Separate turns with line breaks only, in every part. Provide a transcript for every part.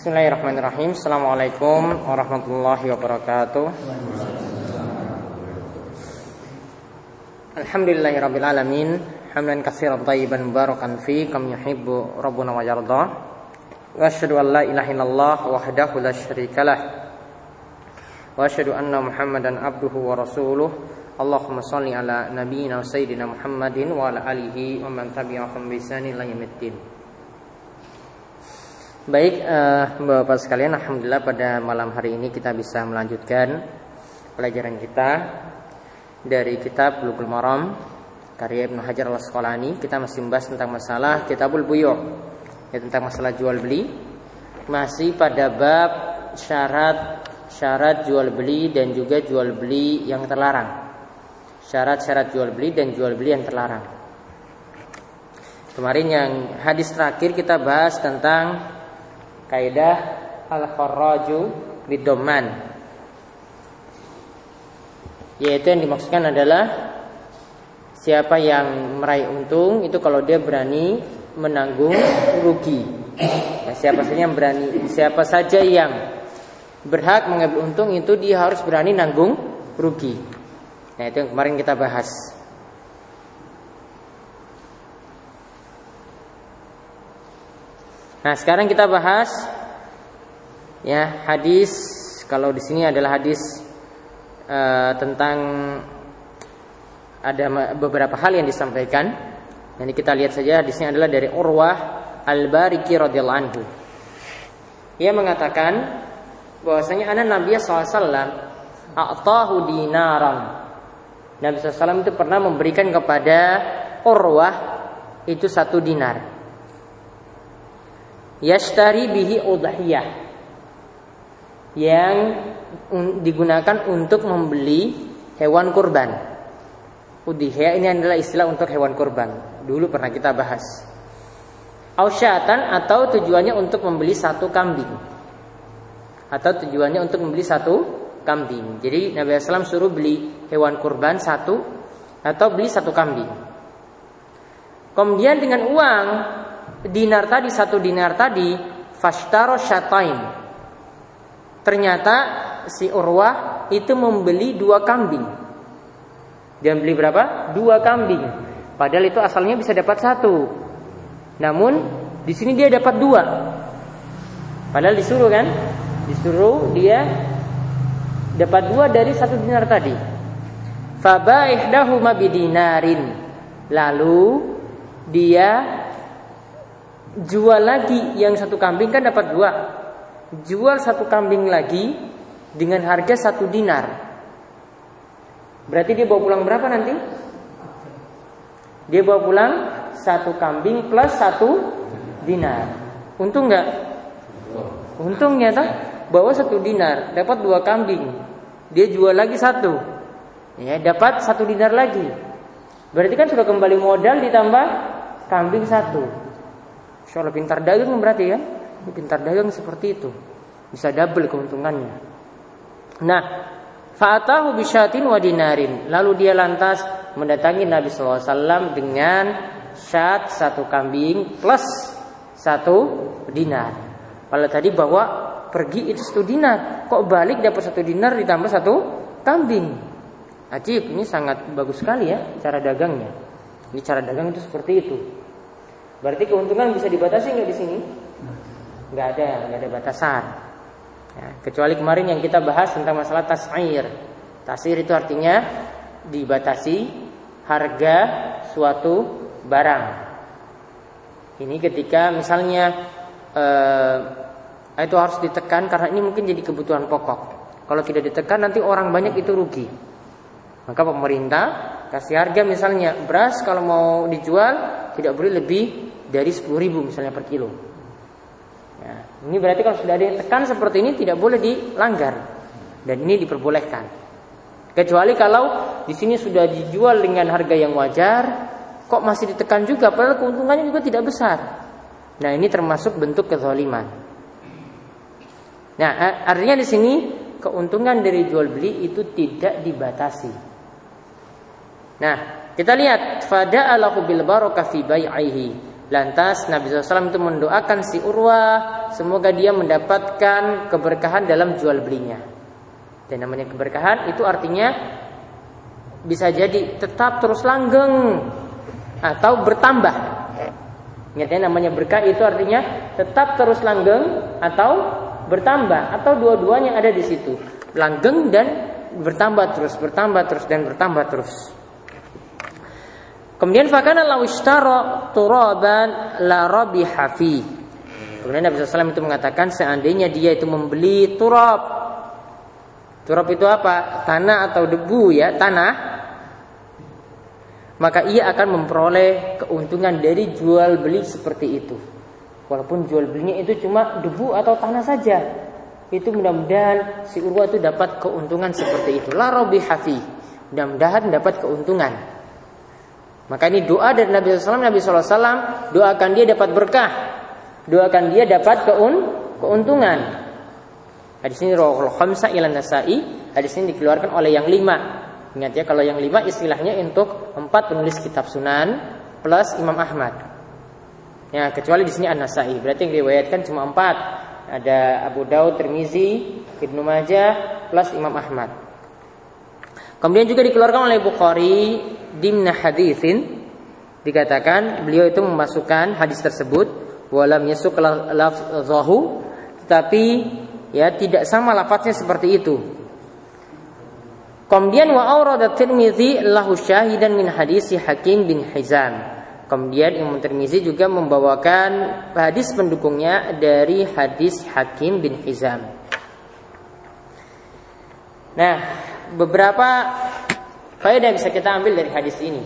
Bismillahirrahmanirrahim. Assalamualaikum warahmatullahi wabarakatuh. Alhamdulillahirabbil alamin. Hamdan katsiran tayyiban mubarakan fi kam yuhibbu rabbuna wa yarda. Wa asyhadu an la ilaha illallah wahdahu la syarikalah. Wa asyhadu anna Muhammadan abduhu wa rasuluh. Allahumma shalli ala nabiyyina sayyidina Muhammadin wa ala alihi wa man tabi'ahum bi ihsan ila yaumiddin. Baik, uh, Bapak sekalian, alhamdulillah pada malam hari ini kita bisa melanjutkan pelajaran kita dari kitab Bulughul Maram karya Ibnu Hajar Al-Asqalani. Kita masih membahas tentang masalah Kitabul Buyu, ya tentang masalah jual beli. Masih pada bab syarat syarat jual beli dan juga jual beli yang terlarang. Syarat-syarat jual beli dan jual beli yang terlarang. Kemarin yang hadis terakhir kita bahas tentang kaidah al-kharraju bidoman yaitu yang dimaksudkan adalah siapa yang meraih untung itu kalau dia berani menanggung rugi. Ya, siapa saja yang berani siapa saja yang berhak mengambil untung itu dia harus berani nanggung rugi. Nah itu yang kemarin kita bahas Nah, sekarang kita bahas ya hadis kalau di sini adalah hadis uh, tentang ada beberapa hal yang disampaikan. Jadi kita lihat saja di sini adalah dari Urwah Al-Bariki radhiyallahu anhu. Ia mengatakan bahwasanya anak Nabi SAW a'tahu dinaram. Nabi SAW itu pernah memberikan kepada Urwah itu satu dinar yashtari bihi udhiyah yang digunakan untuk membeli hewan kurban. Udhiyah ini adalah istilah untuk hewan kurban. Dulu pernah kita bahas. Ausyatan atau tujuannya untuk membeli satu kambing. Atau tujuannya untuk membeli satu kambing. Jadi Nabi SAW suruh beli hewan kurban satu atau beli satu kambing. Kemudian dengan uang dinar tadi satu dinar tadi fashtaro syatain. Ternyata si Urwah itu membeli dua kambing. Dia beli berapa? Dua kambing. Padahal itu asalnya bisa dapat satu. Namun di sini dia dapat dua. Padahal disuruh kan? Disuruh dia dapat dua dari satu dinar tadi. Fabaihdahu bidinarin. Lalu dia jual lagi yang satu kambing kan dapat dua. Jual satu kambing lagi dengan harga satu dinar. Berarti dia bawa pulang berapa nanti? Dia bawa pulang satu kambing plus satu dinar. Untung nggak? Untungnya tak bawa satu dinar dapat dua kambing. Dia jual lagi satu. Ya dapat satu dinar lagi. Berarti kan sudah kembali modal ditambah kambing satu Insya pintar dagang berarti ya. Pintar dagang seperti itu. Bisa double keuntungannya. Nah, fa'atahu bisyatin wa dinarin. Lalu dia lantas mendatangi Nabi SAW dengan syat satu kambing plus satu dinar. Kalau tadi bawa pergi itu satu dinar, kok balik dapat satu dinar ditambah satu kambing. Ajib, ini sangat bagus sekali ya cara dagangnya. Ini cara dagang itu seperti itu. Berarti keuntungan bisa dibatasi nggak di sini? Nggak ada, nggak ada batasan. Ya, kecuali kemarin yang kita bahas tentang masalah tasir. Tasir itu artinya dibatasi harga suatu barang. Ini ketika misalnya eh, itu harus ditekan karena ini mungkin jadi kebutuhan pokok. Kalau tidak ditekan nanti orang banyak itu rugi. Maka pemerintah kasih harga misalnya beras kalau mau dijual tidak boleh lebih dari 10 ribu misalnya per kilo. Ya, ini berarti kalau sudah ada yang tekan seperti ini tidak boleh dilanggar dan ini diperbolehkan. Kecuali kalau di sini sudah dijual dengan harga yang wajar, kok masih ditekan juga padahal keuntungannya juga tidak besar. Nah, ini termasuk bentuk kezaliman. Nah, artinya di sini keuntungan dari jual beli itu tidak dibatasi. Nah, kita lihat fada bil barakah fi bai'ihi Lantas Nabi SAW itu mendoakan si Urwah semoga dia mendapatkan keberkahan dalam jual belinya. Dan namanya keberkahan itu artinya bisa jadi tetap terus langgeng atau bertambah. Ingatnya namanya berkah itu artinya tetap terus langgeng atau bertambah atau dua-duanya ada di situ. Langgeng dan bertambah terus, bertambah terus dan bertambah terus. Kemudian fakana law ishtara turaban la rabiha fi. Kemudian Nabi SAW itu mengatakan seandainya dia itu membeli turab. Turab itu apa? Tanah atau debu ya, tanah. Maka ia akan memperoleh keuntungan dari jual beli seperti itu. Walaupun jual belinya itu cuma debu atau tanah saja. Itu mudah-mudahan si Urwa itu dapat keuntungan seperti itu. La rabiha fi. Mudah-mudahan dapat keuntungan. Maka ini doa dari Nabi SAW. Nabi SAW doakan dia dapat berkah, doakan dia dapat keun keuntungan. Hadis ini rawahul khamsa ila nasai. Hadis ini dikeluarkan oleh yang lima. Ingat ya kalau yang lima istilahnya untuk empat penulis kitab Sunan plus Imam Ahmad. Ya kecuali di sini An Nasai. Berarti yang diriwayatkan cuma empat. Ada Abu Daud, Tirmizi, Ibnu Majah plus Imam Ahmad. Kemudian juga dikeluarkan oleh Bukhari dimna hadithin dikatakan beliau itu memasukkan hadis tersebut walam yasuk lafzahu tetapi ya tidak sama lafadznya seperti itu. Kemudian wa aurada Tirmizi lahu syahidan min hadisi Hakim bin Hizam. Kemudian Imam Tirmizi juga membawakan hadis pendukungnya dari hadis Hakim bin Hizam. Nah, beberapa Faedah bisa kita ambil dari hadis ini.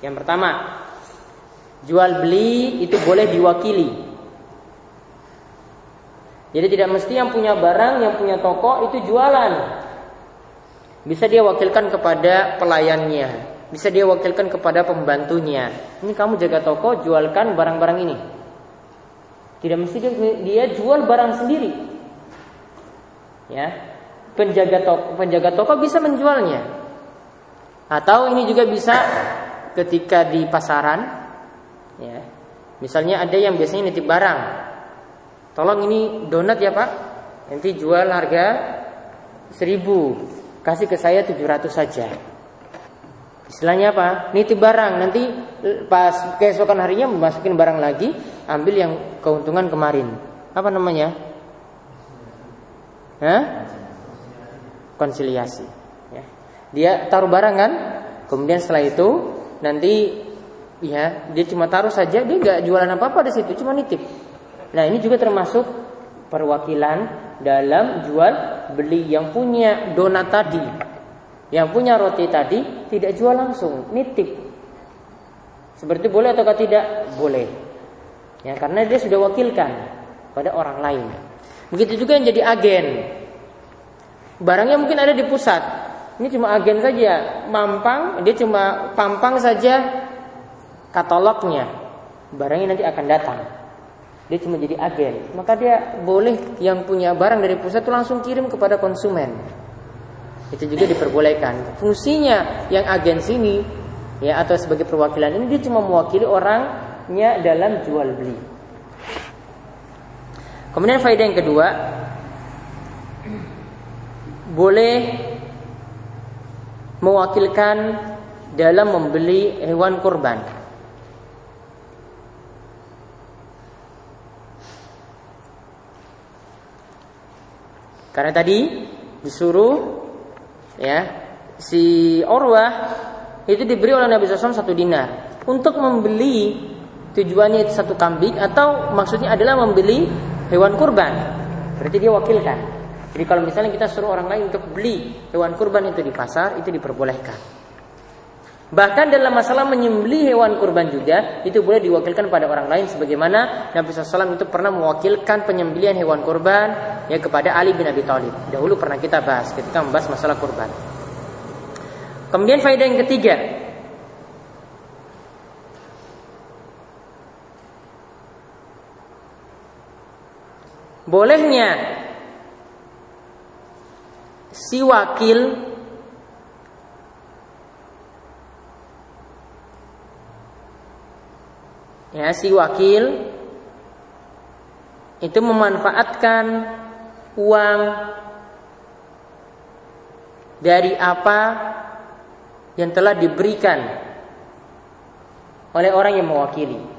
Yang pertama, jual beli itu boleh diwakili. Jadi tidak mesti yang punya barang, yang punya toko itu jualan. Bisa dia wakilkan kepada pelayannya, bisa dia wakilkan kepada pembantunya. Ini kamu jaga toko, jualkan barang-barang ini. Tidak mesti dia, dia jual barang sendiri. Ya, penjaga toko, penjaga toko bisa menjualnya. Atau ini juga bisa ketika di pasaran, ya. Misalnya ada yang biasanya nitip barang. Tolong ini donat ya pak, nanti jual harga seribu, kasih ke saya 700 saja. Istilahnya apa? Nitip barang, nanti pas keesokan harinya memasukin barang lagi, ambil yang keuntungan kemarin. Apa namanya? Hah? Konsiliasi. Dia taruh barang kan, kemudian setelah itu nanti ya dia cuma taruh saja, dia nggak jualan apa apa di situ, cuma nitip. Nah ini juga termasuk perwakilan dalam jual beli yang punya donat tadi, yang punya roti tadi tidak jual langsung, nitip. Seperti boleh atau tidak? Boleh. Ya karena dia sudah wakilkan pada orang lain. Begitu juga yang jadi agen. Barangnya mungkin ada di pusat, ini cuma agen saja, mampang, dia cuma pampang saja katalognya. Barangnya nanti akan datang. Dia cuma jadi agen. Maka dia boleh yang punya barang dari pusat itu langsung kirim kepada konsumen. Itu juga diperbolehkan. Fungsinya yang agen sini ya atau sebagai perwakilan ini dia cuma mewakili orangnya dalam jual beli. Kemudian faedah yang kedua, boleh mewakilkan dalam membeli hewan kurban. Karena tadi disuruh ya si Orwah itu diberi oleh Nabi SAW satu dinar untuk membeli tujuannya itu satu kambing atau maksudnya adalah membeli hewan kurban. Berarti dia wakilkan. Jadi kalau misalnya kita suruh orang lain untuk beli hewan kurban itu di pasar, itu diperbolehkan. Bahkan dalam masalah menyembelih hewan kurban juga itu boleh diwakilkan pada orang lain sebagaimana Nabi SAW itu pernah mewakilkan penyembelihan hewan kurban ya kepada Ali bin Abi Thalib. Dahulu pernah kita bahas ketika membahas masalah kurban. Kemudian faedah yang ketiga, bolehnya si wakil ya si wakil itu memanfaatkan uang dari apa yang telah diberikan oleh orang yang mewakili.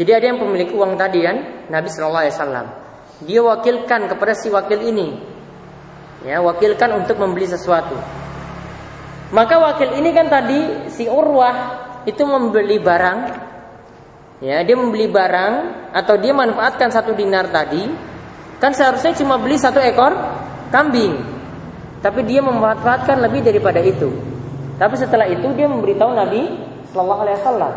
Jadi ada yang pemilik uang tadi kan, Nabi Shallallahu Alaihi Wasallam. Dia wakilkan kepada si wakil ini, ya wakilkan untuk membeli sesuatu. Maka wakil ini kan tadi si Urwah itu membeli barang, ya dia membeli barang atau dia manfaatkan satu dinar tadi, kan seharusnya cuma beli satu ekor kambing, tapi dia memanfaatkan lebih daripada itu. Tapi setelah itu dia memberitahu Nabi Shallallahu Alaihi Wasallam,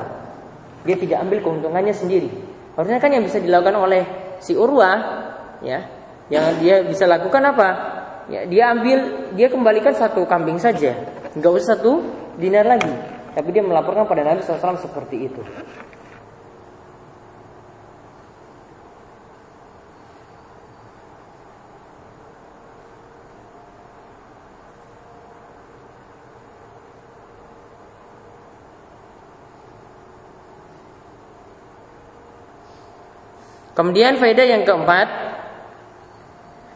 dia tidak ambil keuntungannya sendiri. Harusnya kan yang bisa dilakukan oleh si Urwah, ya, yang dia bisa lakukan apa? Ya, dia ambil, dia kembalikan satu kambing saja, nggak usah satu dinar lagi. Tapi dia melaporkan pada Nabi SAW seperti itu. Kemudian faedah yang keempat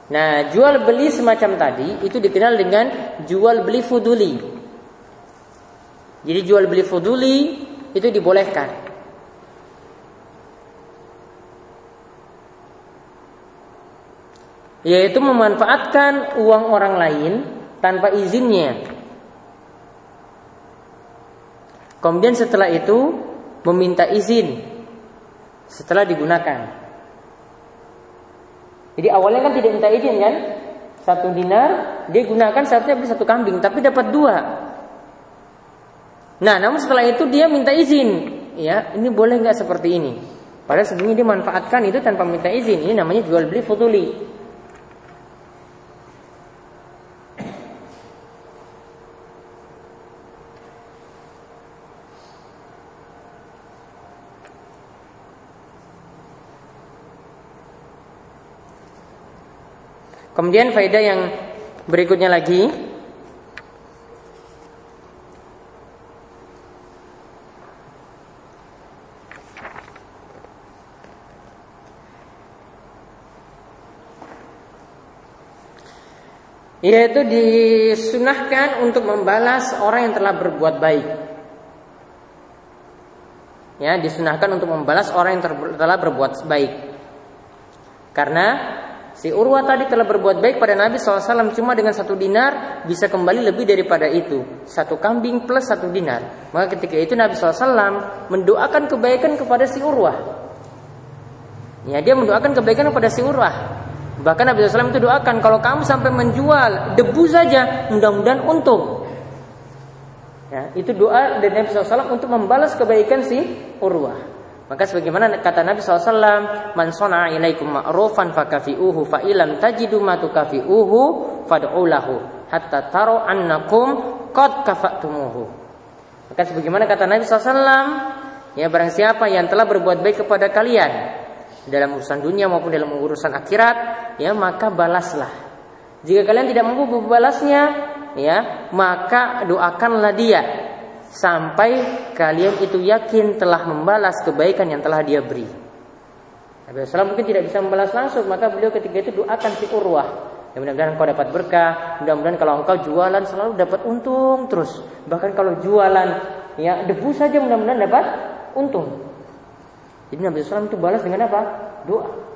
Nah jual beli semacam tadi Itu dikenal dengan jual beli fuduli jadi jual beli fuduli itu dibolehkan. Yaitu memanfaatkan uang orang lain tanpa izinnya. Kemudian setelah itu meminta izin setelah digunakan. Jadi awalnya kan tidak minta izin kan? Satu dinar dia gunakan seharusnya beli satu kambing tapi dapat dua. Nah, namun setelah itu dia minta izin, ya, ini boleh nggak seperti ini? Padahal sebelumnya dia manfaatkan itu tanpa minta izin. Ini namanya jual beli futuli. Kemudian faedah yang berikutnya lagi yaitu disunahkan untuk membalas orang yang telah berbuat baik. Ya, disunahkan untuk membalas orang yang telah berbuat baik. Karena si Urwa tadi telah berbuat baik pada Nabi SAW cuma dengan satu dinar bisa kembali lebih daripada itu. Satu kambing plus satu dinar. Maka ketika itu Nabi SAW mendoakan kebaikan kepada si Urwa. Ya, dia mendoakan kebaikan kepada si Urwah. Bahkan Nabi SAW itu doakan kalau kamu sampai menjual debu saja, mudah-mudahan untung. Ya, itu doa dari Nabi SAW untuk membalas kebaikan si Urwah. Maka sebagaimana kata Nabi SAW, Man sona ilaikum ma'rufan fakafi'uhu fa'ilam tajidu ma tukafi'uhu fad'ulahu hatta taro annakum qad kafatumuhu. Maka sebagaimana kata Nabi SAW, ya barang siapa yang telah berbuat baik kepada kalian, dalam urusan dunia maupun dalam urusan akhirat, ya maka balaslah. Jika kalian tidak mampu membalasnya, ya maka doakanlah dia sampai kalian itu yakin telah membalas kebaikan yang telah dia beri. Nabi SAW mungkin tidak bisa membalas langsung, maka beliau ketika itu doakan si Urwah. Ya mudah-mudahan engkau dapat berkah, mudah-mudahan kalau engkau jualan selalu dapat untung terus. Bahkan kalau jualan ya debu saja mudah-mudahan dapat untung. Jadi Nabi SAW itu balas dengan apa? Doa.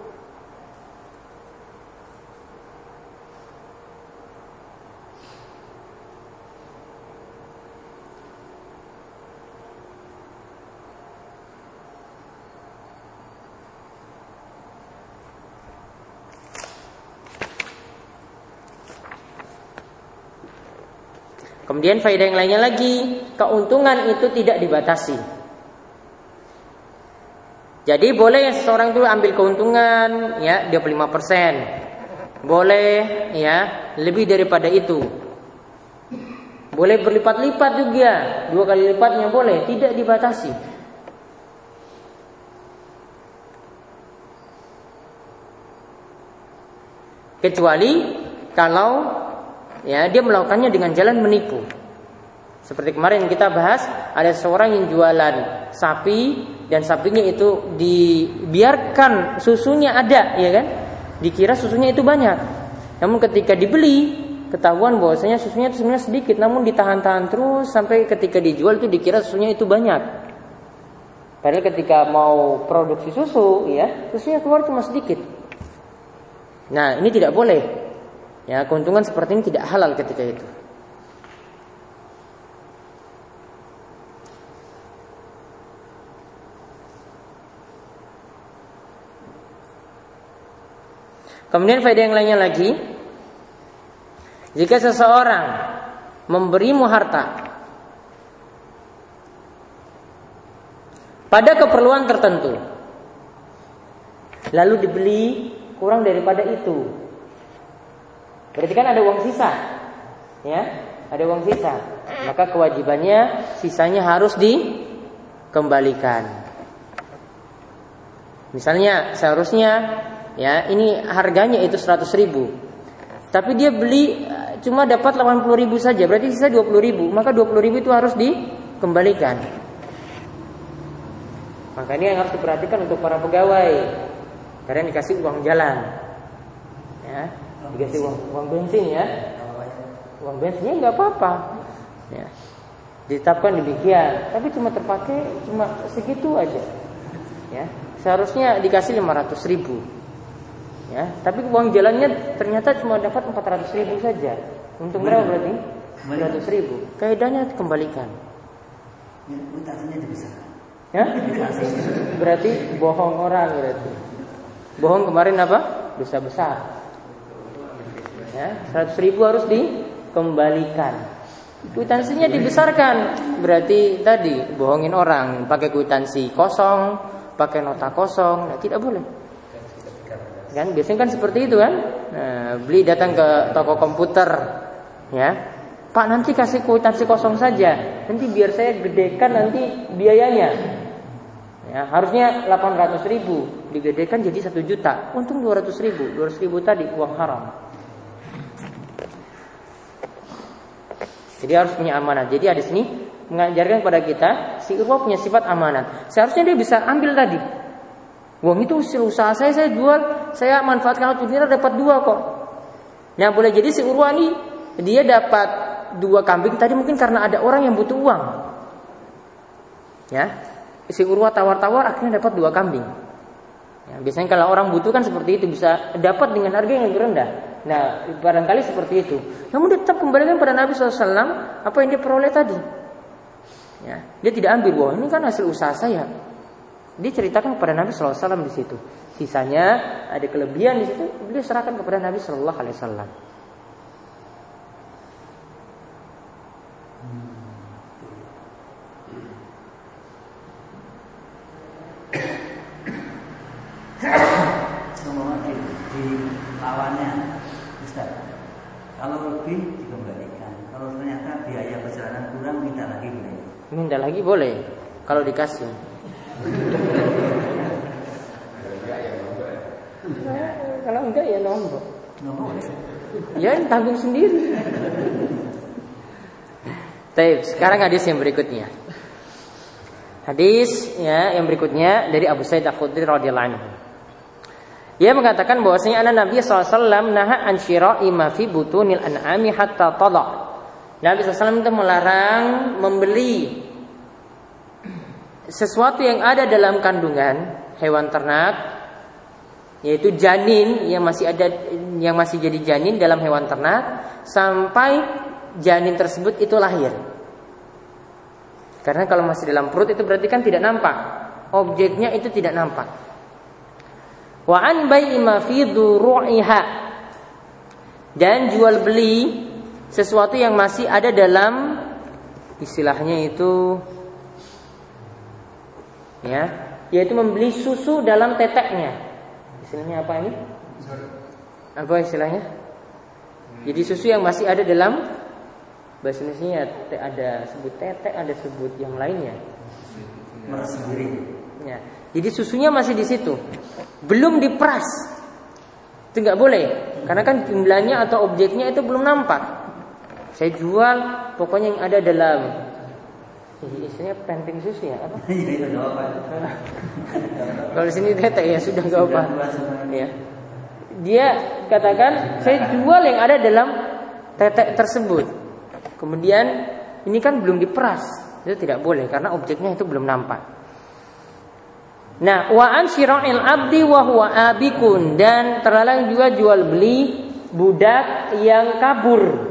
Kemudian faedah yang lainnya lagi, keuntungan itu tidak dibatasi. Jadi boleh seseorang itu ambil keuntungan ya 25%. Boleh ya lebih daripada itu. Boleh berlipat-lipat juga, dua kali lipatnya boleh, tidak dibatasi. Kecuali kalau ya dia melakukannya dengan jalan menipu. Seperti kemarin kita bahas ada seorang yang jualan sapi dan sapinya itu dibiarkan susunya ada, ya kan? Dikira susunya itu banyak. Namun ketika dibeli ketahuan bahwasanya susunya itu sebenarnya sedikit, namun ditahan-tahan terus sampai ketika dijual itu dikira susunya itu banyak. Padahal ketika mau produksi susu, ya susunya keluar cuma sedikit. Nah ini tidak boleh. Ya keuntungan seperti ini tidak halal ketika itu. Kemudian faedah yang lainnya lagi, jika seseorang memberimu harta pada keperluan tertentu, lalu dibeli kurang daripada itu, berarti kan ada uang sisa, ya, ada uang sisa, maka kewajibannya sisanya harus dikembalikan. Misalnya seharusnya ya ini harganya itu 100 ribu. Tapi dia beli cuma dapat 80 ribu saja. Berarti sisa 20 ribu. Maka 20 ribu itu harus dikembalikan. Maka ini yang harus diperhatikan untuk para pegawai. Karena dikasih uang jalan. Ya dikasih uang, uang bensin ya. Uang bensinnya nggak apa-apa. Ya. Ditetapkan demikian. Tapi cuma terpakai cuma segitu aja. Ya. Seharusnya dikasih 500 ribu. Ya. Tapi uang jalannya ternyata cuma dapat 400 ribu saja. Untung berapa berarti? 400 ribu. Kaidahnya kembalikan. Ya berarti bohong orang berarti. Bohong kemarin apa? Dosa besar ya 100 ribu harus dikembalikan kwitansinya dibesarkan berarti tadi bohongin orang pakai kwitansi kosong pakai nota kosong nah, tidak boleh Kan biasanya kan seperti itu kan. Nah, beli datang ke toko komputer, ya. Pak nanti kasih kuitansi kosong saja. Nanti biar saya gedekan nanti biayanya. Ya, harusnya 800 ribu digedekan jadi 1 juta. Untung 200 ribu. 200 ribu tadi uang haram. Jadi harus punya amanah. Jadi ada sini mengajarkan kepada kita si Urwa punya sifat amanah. Seharusnya dia bisa ambil tadi. Uang itu usaha saya saya jual, saya manfaatkan untuk dinar dapat dua kok. Nah boleh jadi si Urwa ini dia dapat dua kambing tadi mungkin karena ada orang yang butuh uang. Ya, si Urwa tawar-tawar akhirnya dapat dua kambing. Ya, biasanya kalau orang butuh kan seperti itu bisa dapat dengan harga yang lebih rendah. Nah barangkali seperti itu. Namun dia tetap kembalikan pada Nabi SAW apa yang dia peroleh tadi. Ya, dia tidak ambil bahwa ini kan hasil usaha saya. Diceritakan kepada Nabi SAW di situ. Sisanya ada kelebihan di situ, beliau serahkan kepada Nabi Shallallahu Alaihi Wasallam.
di lawannya kalau lebih dikembalikan kalau ternyata biaya perjalanan kurang minta lagi boleh
minta lagi boleh kalau dikasih kalau enggak ya nombok. Ya tanggung sendiri. Taib, sekarang hadis yang berikutnya. Hadis ya yang berikutnya dari Abu Sa'id Al-Khudri radhiyallahu anhu. Ia mengatakan bahwasanya anak Nabi SAW naha an ma fi butunil an'ami hatta tada. Nabi SAW itu melarang membeli sesuatu yang ada dalam kandungan hewan ternak yaitu janin yang masih ada yang masih jadi janin dalam hewan ternak sampai janin tersebut itu lahir. Karena kalau masih dalam perut itu berarti kan tidak nampak. Objeknya itu tidak nampak. Wa an bai'i ma fi Dan jual beli sesuatu yang masih ada dalam istilahnya itu ya yaitu membeli susu dalam teteknya. Istilahnya apa ini? Apa istilahnya? Jadi susu yang masih ada dalam bahasa Indonesia ada sebut tetek ada sebut yang lainnya. Ya jadi susunya masih di situ belum diperas itu nggak boleh karena kan jumlahnya atau objeknya itu belum nampak Saya jual pokoknya yang ada dalam Isinya penting susu ya apa?
Iya, apa?
Kalau di sini tete ya sudah gak apa. Ya. Dia katakan saya jual yang ada dalam tetek tersebut. Kemudian ini kan belum diperas, itu tidak boleh karena objeknya itu belum nampak. Nah, wa an syira'il abdi wa huwa abikun dan terlarang juga jual beli budak yang kabur.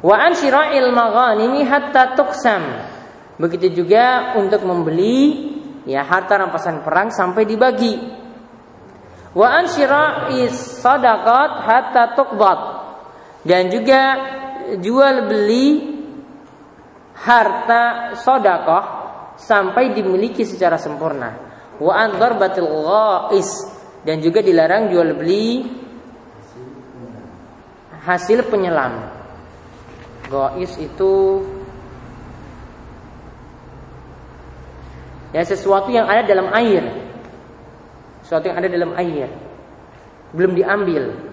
Wa an syira'il maghanimi hatta tuqsam. Begitu juga untuk membeli ya harta rampasan perang sampai dibagi. Wa an syira'is sadaqat hatta tuqbad. Dan juga jual beli harta sodakoh sampai dimiliki secara sempurna. Wa an darbatil ghais dan juga dilarang jual beli hasil penyelam. Gois itu ya sesuatu yang ada dalam air. Sesuatu yang ada dalam air. Belum diambil.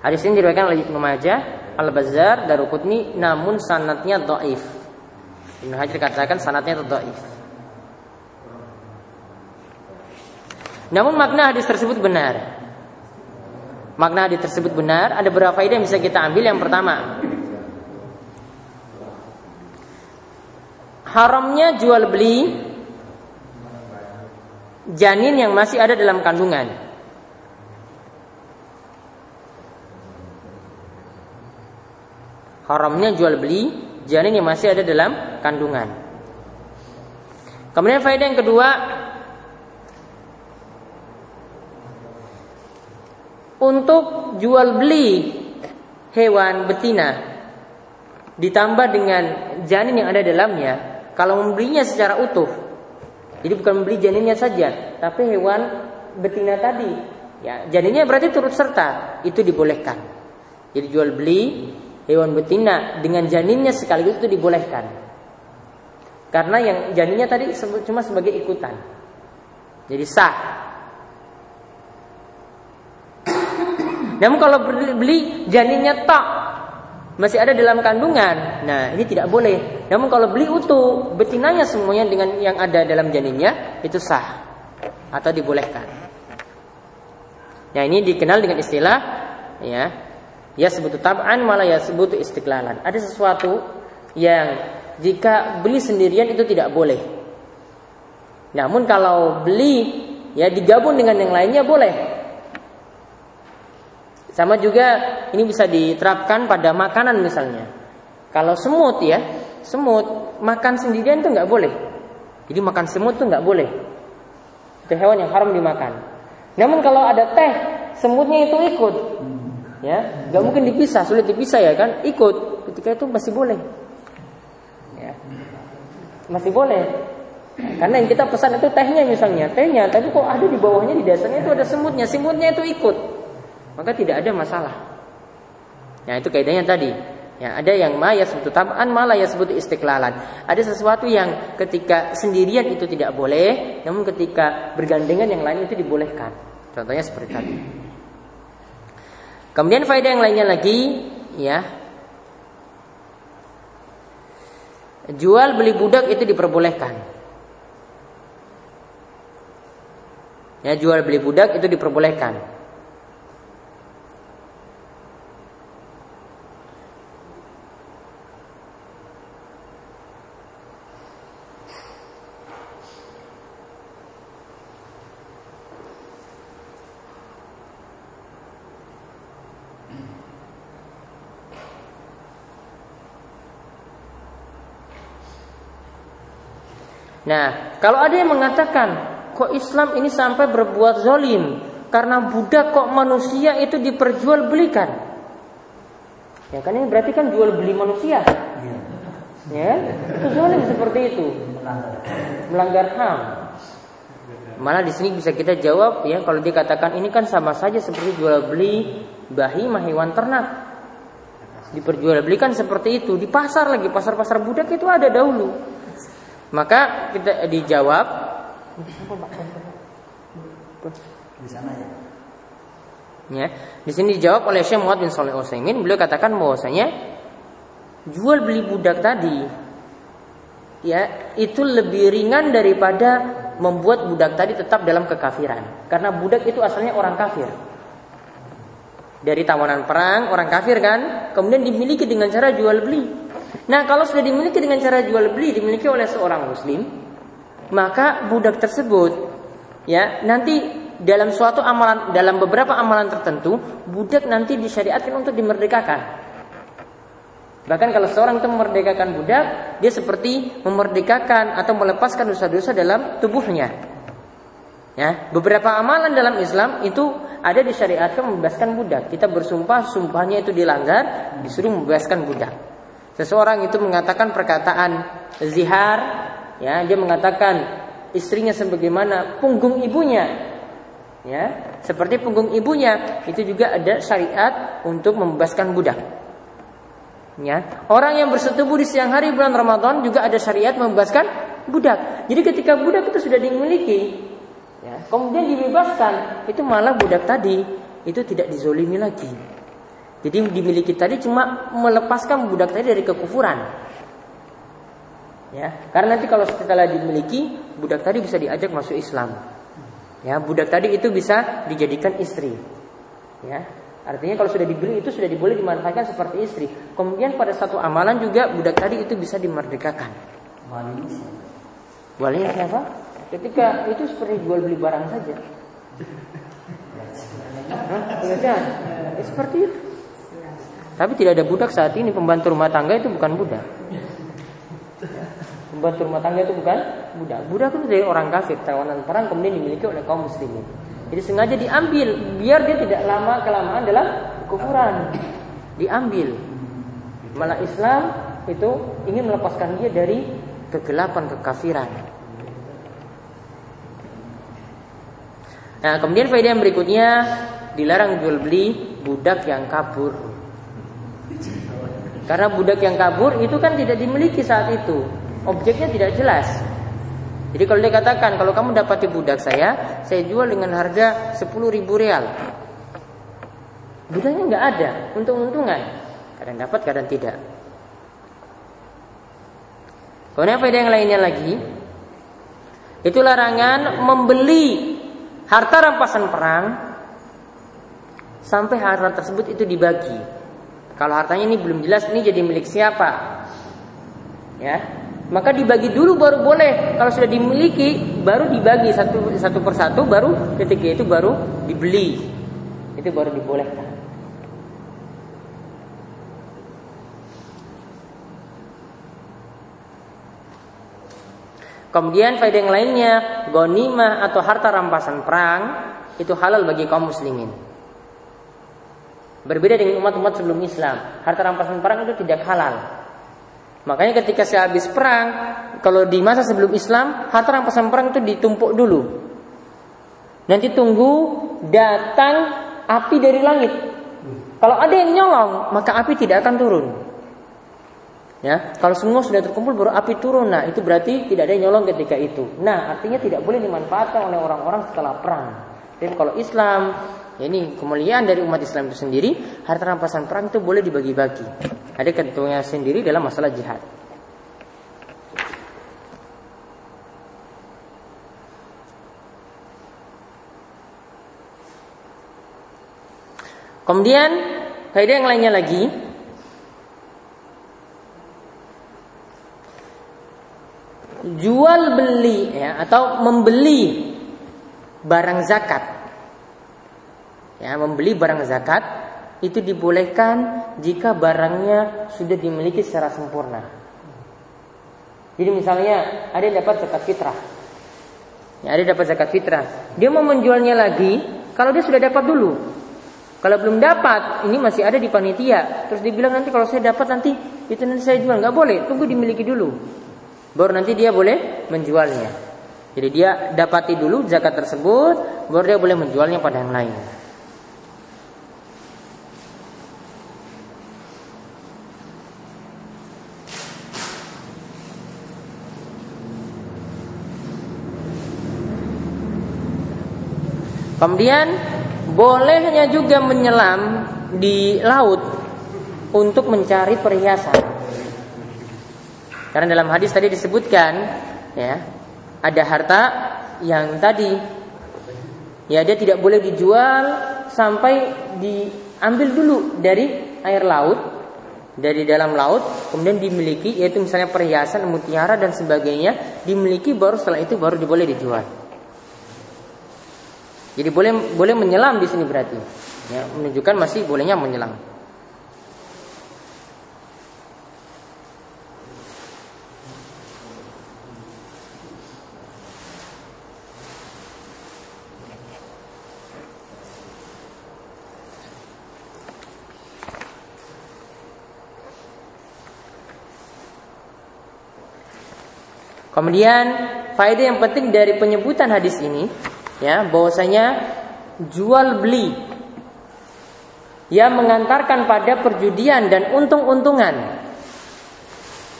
Hadis ini diriwayatkan oleh Ibnu Majah, Al-Bazzar, Daruqutni namun sanatnya dhaif. Ibnu Hajar katakan sanatnya itu dhaif. Namun makna hadis tersebut benar makna hadis tersebut benar, ada beberapa faedah yang bisa kita ambil. Yang pertama, haramnya jual beli janin yang masih ada dalam kandungan. Haramnya jual beli janin yang masih ada dalam kandungan. Kemudian faedah yang kedua, untuk jual beli hewan betina ditambah dengan janin yang ada dalamnya, kalau membelinya secara utuh, jadi bukan membeli janinnya saja, tapi hewan betina tadi, ya janinnya berarti turut serta, itu dibolehkan. Jadi jual beli hewan betina dengan janinnya sekaligus itu dibolehkan. Karena yang janinnya tadi cuma sebagai ikutan. Jadi sah Namun kalau beli janinnya tak masih ada dalam kandungan, nah ini tidak boleh. Namun kalau beli utuh betinanya semuanya dengan yang ada dalam janinnya itu sah atau dibolehkan. Nah ini dikenal dengan istilah ya ya sebut tab'an malah ya sebut istiqlalan. Ada sesuatu yang jika beli sendirian itu tidak boleh. Namun kalau beli ya digabung dengan yang lainnya boleh. Sama juga ini bisa diterapkan pada makanan misalnya. Kalau semut ya, semut makan sendirian itu nggak boleh. Jadi makan semut itu nggak boleh. Itu hewan yang haram dimakan. Namun kalau ada teh, semutnya itu ikut. Ya, nggak mungkin dipisah, sulit dipisah ya kan? Ikut. Ketika itu masih boleh. Ya. Masih boleh. Karena yang kita pesan itu tehnya misalnya, tehnya, tapi kok ada di bawahnya di dasarnya itu ada semutnya, semutnya itu ikut maka tidak ada masalah. Ya itu kaidahnya tadi. Ya, ada yang ma ya sebut tab'an, malah ya sebut istiqlalan. Ada sesuatu yang ketika sendirian itu tidak boleh, namun ketika bergandengan yang lain itu dibolehkan. Contohnya seperti tadi. Kemudian faedah yang lainnya lagi, ya. Jual beli budak itu diperbolehkan. Ya, jual beli budak itu diperbolehkan. Nah, kalau ada yang mengatakan kok Islam ini sampai berbuat zolim karena budak kok manusia itu diperjualbelikan. Ya kan ini berarti kan jual beli manusia. Ya, ya itu zolim seperti itu. Melanggar HAM. Malah di sini bisa kita jawab ya kalau dikatakan ini kan sama saja seperti jual beli bahi hewan ternak. Diperjualbelikan seperti itu di pasar lagi pasar-pasar budak itu ada dahulu. Maka kita dijawab
di sana ya.
Ya, di sini dijawab oleh Syekh Muhammad bin Shalih Utsaimin, beliau katakan bahwasanya jual beli budak tadi ya itu lebih ringan daripada membuat budak tadi tetap dalam kekafiran. Karena budak itu asalnya orang kafir. Dari tawanan perang, orang kafir kan, kemudian dimiliki dengan cara jual beli. Nah, kalau sudah dimiliki dengan cara jual beli, dimiliki oleh seorang muslim, maka budak tersebut ya nanti dalam suatu amalan dalam beberapa amalan tertentu budak nanti disyariatkan untuk dimerdekakan. Bahkan kalau seorang itu memerdekakan budak, dia seperti memerdekakan atau melepaskan dosa-dosa dalam tubuhnya. Ya, beberapa amalan dalam Islam itu ada disyariatkan membebaskan budak. Kita bersumpah, sumpahnya itu dilanggar, disuruh membebaskan budak. Seseorang itu mengatakan perkataan zihar, ya, dia mengatakan istrinya sebagaimana punggung ibunya, ya. Seperti punggung ibunya itu juga ada syariat untuk membebaskan budak ya. Orang yang bersetubuh di siang hari bulan Ramadan juga ada syariat membebaskan budak. Jadi ketika budak itu sudah dimiliki ya kemudian dibebaskan itu malah budak tadi itu tidak dizolimi lagi jadi dimiliki tadi cuma melepaskan budak tadi dari kekufuran ya karena nanti kalau setelah dimiliki budak tadi bisa diajak masuk Islam Ya, budak tadi itu bisa dijadikan istri. Ya. Artinya kalau sudah dibeli itu sudah diboleh dimanfaatkan seperti istri. Kemudian pada satu amalan juga budak tadi itu bisa dimerdekakan. Walinya siapa? Ketika itu seperti jual beli barang saja. Hah? Ya, seperti itu. Tapi tidak ada budak saat ini pembantu rumah tangga itu bukan budak. Pembantu rumah tangga itu bukan budak. Budak itu dari orang kafir, tawanan perang kemudian dimiliki oleh kaum muslimin. Jadi sengaja diambil biar dia tidak lama kelamaan dalam kufuran. Diambil. Malah Islam itu ingin melepaskan dia dari kegelapan kekafiran. Nah, kemudian faedah yang berikutnya dilarang jual beli budak yang kabur. Karena budak yang kabur itu kan tidak dimiliki saat itu objeknya tidak jelas. Jadi kalau dia katakan kalau kamu dapati budak saya, saya jual dengan harga 10 ribu real. Budaknya nggak ada, untung-untungan. Kadang dapat, kadang tidak. Kemudian faedah yang lainnya lagi, itu larangan membeli harta rampasan perang sampai harta tersebut itu dibagi. Kalau hartanya ini belum jelas ini jadi milik siapa. Ya, maka dibagi dulu baru boleh. Kalau sudah dimiliki baru dibagi satu satu persatu baru ketika itu baru dibeli. Itu baru dibolehkan. Kemudian faedah yang lainnya, gonimah atau harta rampasan perang itu halal bagi kaum muslimin. Berbeda dengan umat-umat sebelum Islam, harta rampasan perang itu tidak halal. Makanya ketika saya habis perang, kalau di masa sebelum Islam, harta rampasan perang itu ditumpuk dulu. Nanti tunggu datang api dari langit. Kalau ada yang nyolong, maka api tidak akan turun. Ya, kalau semua sudah terkumpul baru api turun. Nah, itu berarti tidak ada yang nyolong ketika itu. Nah, artinya tidak boleh dimanfaatkan oleh orang-orang setelah perang. Jadi kalau Islam ini kemuliaan dari umat Islam itu sendiri, harta rampasan perang itu boleh dibagi-bagi. Ada ketentuannya sendiri dalam masalah jihad. Kemudian faedah yang lainnya lagi jual beli ya atau membeli barang zakat ya membeli barang zakat itu dibolehkan jika barangnya sudah dimiliki secara sempurna. Jadi misalnya ada yang dapat zakat fitrah. Ya, ada yang dapat zakat fitrah. Dia mau menjualnya lagi kalau dia sudah dapat dulu. Kalau belum dapat, ini masih ada di panitia. Terus dibilang nanti kalau saya dapat nanti itu nanti saya jual. Nggak boleh, tunggu dimiliki dulu. Baru nanti dia boleh menjualnya. Jadi dia dapati dulu zakat tersebut, baru dia boleh menjualnya pada yang lain. Kemudian bolehnya juga menyelam di laut untuk mencari perhiasan. Karena dalam hadis tadi disebutkan ya, ada harta yang tadi ya dia tidak boleh dijual sampai diambil dulu dari air laut dari dalam laut kemudian dimiliki yaitu misalnya perhiasan mutiara dan sebagainya dimiliki baru setelah itu baru boleh dijual. Jadi boleh boleh menyelam di sini berarti. Ya, menunjukkan masih bolehnya menyelam. Kemudian faedah yang penting dari penyebutan hadis ini ya bahwasanya jual beli yang mengantarkan pada perjudian dan untung-untungan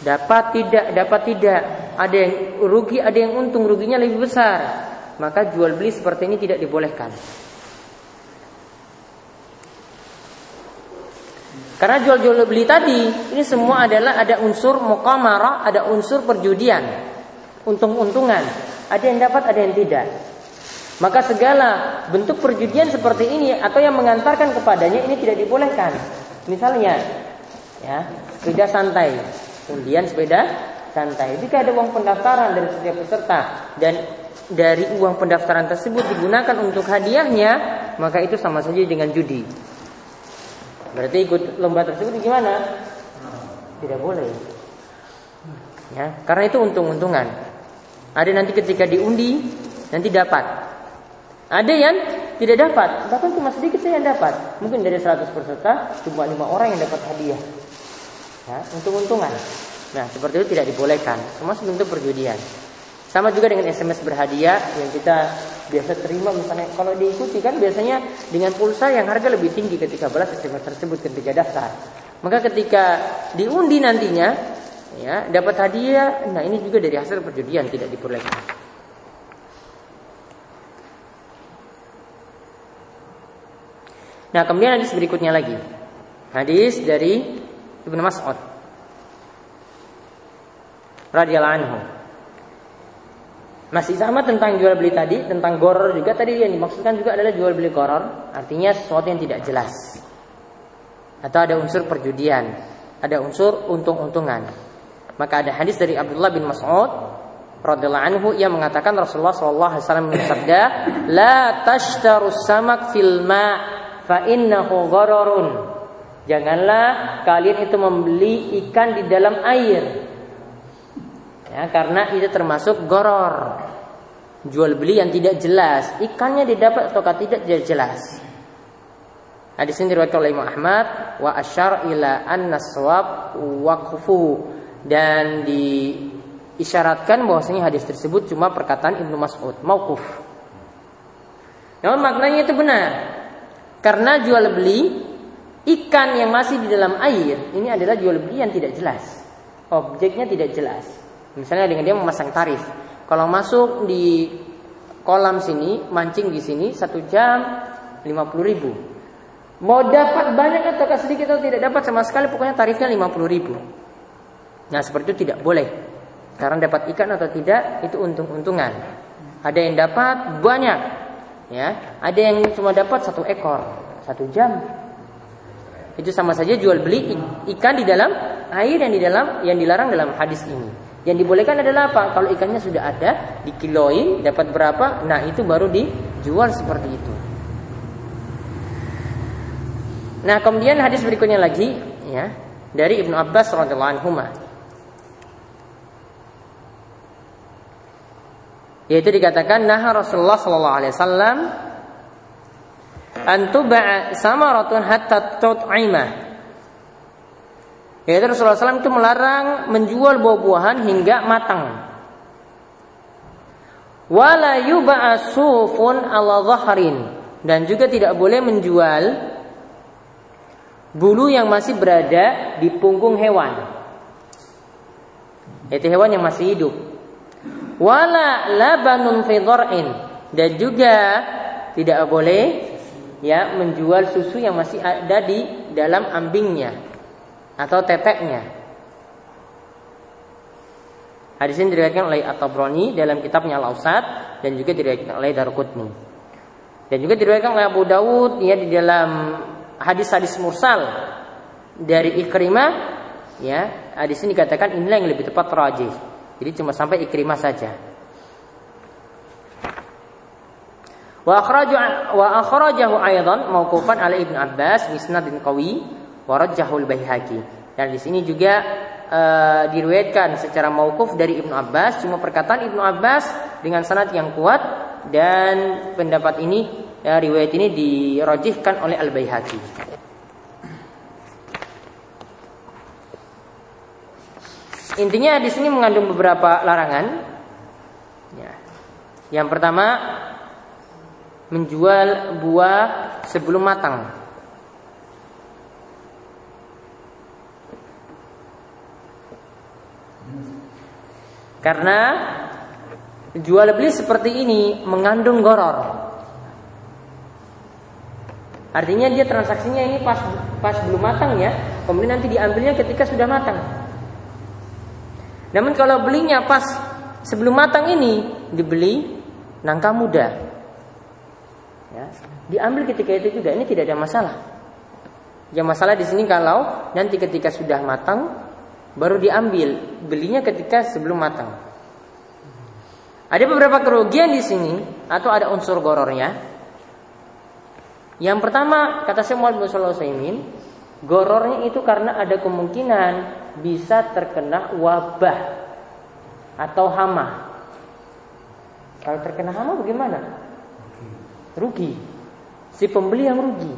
dapat tidak dapat tidak ada yang rugi ada yang untung ruginya lebih besar maka jual beli seperti ini tidak dibolehkan karena jual-jual beli tadi ini semua adalah ada unsur muqamarah ada unsur perjudian untung-untungan. Ada yang dapat, ada yang tidak. Maka segala bentuk perjudian seperti ini atau yang mengantarkan kepadanya ini tidak dibolehkan. Misalnya, ya sepeda santai, kemudian sepeda santai. Jika ada uang pendaftaran dari setiap peserta dan dari uang pendaftaran tersebut digunakan untuk hadiahnya, maka itu sama saja dengan judi. Berarti ikut lomba tersebut gimana? Tidak boleh. Ya, karena itu untung-untungan. Ada nanti ketika diundi nanti dapat. Ada yang tidak dapat, bahkan cuma sedikit saja yang dapat. Mungkin dari 100 peserta cuma lima orang yang dapat hadiah. Ya, untung-untungan. Nah, seperti itu tidak dibolehkan. Termasuk bentuk perjudian. Sama juga dengan SMS berhadiah yang kita biasa terima misalnya kalau diikuti kan biasanya dengan pulsa yang harga lebih tinggi ketika balas SMS tersebut ketika daftar. Maka ketika diundi nantinya ya dapat hadiah nah ini juga dari hasil perjudian tidak diperbolehkan nah kemudian hadis berikutnya lagi. Hadis dari Ibnu Mas'ud. Radhiyallahu anhu. Masih sama tentang jual beli tadi tentang goror juga. Tadi yang dimaksudkan juga adalah jual beli goror. Artinya sesuatu yang tidak jelas. Atau ada unsur perjudian. Ada unsur untung-untungan. Maka ada hadis dari Abdullah bin Mas'ud radhiyallahu anhu yang mengatakan Rasulullah sallallahu alaihi wasallam bersabda, "La tashtaru samak fil ma fa innahu ghararun." Janganlah kalian itu membeli ikan di dalam air. Ya, karena itu termasuk goror. Jual beli yang tidak jelas. Ikannya didapat atau tidak tidak jelas. Hadis ini diriwayatkan oleh Imam Ahmad wa asyar ila anna sawab waqfu dan diisyaratkan bahwasanya hadis tersebut cuma perkataan Ibnu Mas'ud mauquf. Namun maknanya itu benar. Karena jual beli ikan yang masih di dalam air ini adalah jual beli yang tidak jelas. Objeknya tidak jelas. Misalnya dengan dia memasang tarif. Kalau masuk di kolam sini, mancing di sini satu jam 50 ribu. Mau dapat banyak atau sedikit atau tidak dapat sama sekali pokoknya tarifnya 50 ribu. Nah seperti itu tidak boleh Karena dapat ikan atau tidak Itu untung-untungan Ada yang dapat banyak ya. Ada yang cuma dapat satu ekor Satu jam. Itu sama saja jual beli ikan di dalam Air yang di dalam yang dilarang dalam hadis ini. Yang dibolehkan adalah apa? Kalau ikannya sudah ada Dikiloin dapat berapa? Nah itu baru dijual seperti itu. Nah kemudian hadis berikutnya lagi ya dari Ibnu Abbas radhiyallahu anhu yaitu dikatakan nah Rasulullah sallallahu alaihi wasallam antuba samaratun hatta tut'ima yaitu Rasulullah SAW itu melarang menjual buah-buahan hingga matang. Wala yuba'a sufun ala dhahrin. Dan juga tidak boleh menjual bulu yang masih berada di punggung hewan. Yaitu hewan yang masih hidup wala labanun fi dan juga tidak boleh ya menjual susu yang masih ada di dalam ambingnya atau teteknya. Hadis ini diriwayatkan oleh At-Tabrani dalam kitabnya Al-Ausat dan juga diriwayatkan oleh Daruqutni. Dan juga diriwayatkan oleh Abu Dawud ya di dalam hadis-hadis mursal dari Ikrimah ya hadis ini dikatakan inilah yang lebih tepat rajih. Jadi cuma sampai Ikrimah saja. Wa akhrajahu wa akhrajahu aidan mauqufan ala Ibnu Abbas bisnadin qawi wa rajjahu al-Baihaqi. Dan di sini juga uh, diriwayatkan secara mauquf dari Ibnu Abbas cuma perkataan Ibnu Abbas dengan sanad yang kuat dan pendapat ini ya, riwayat ini dirojihkan oleh Al-Baihaqi. Intinya di sini mengandung beberapa larangan. Ya. Yang pertama menjual buah sebelum matang. Karena jual beli seperti ini mengandung goror. Artinya dia transaksinya ini pas pas belum matang ya, kemudian nanti diambilnya ketika sudah matang. Namun kalau belinya pas sebelum matang ini dibeli nangka muda, ya, diambil ketika itu juga ini tidak ada masalah. Yang masalah di sini kalau nanti ketika sudah matang baru diambil, belinya ketika sebelum matang. Ada beberapa kerugian di sini atau ada unsur gorornya. Yang pertama kata saya Muhammad bin gorornya itu karena ada kemungkinan bisa terkena wabah atau hama. Kalau terkena hama bagaimana? Rugi. Si pembeli yang rugi.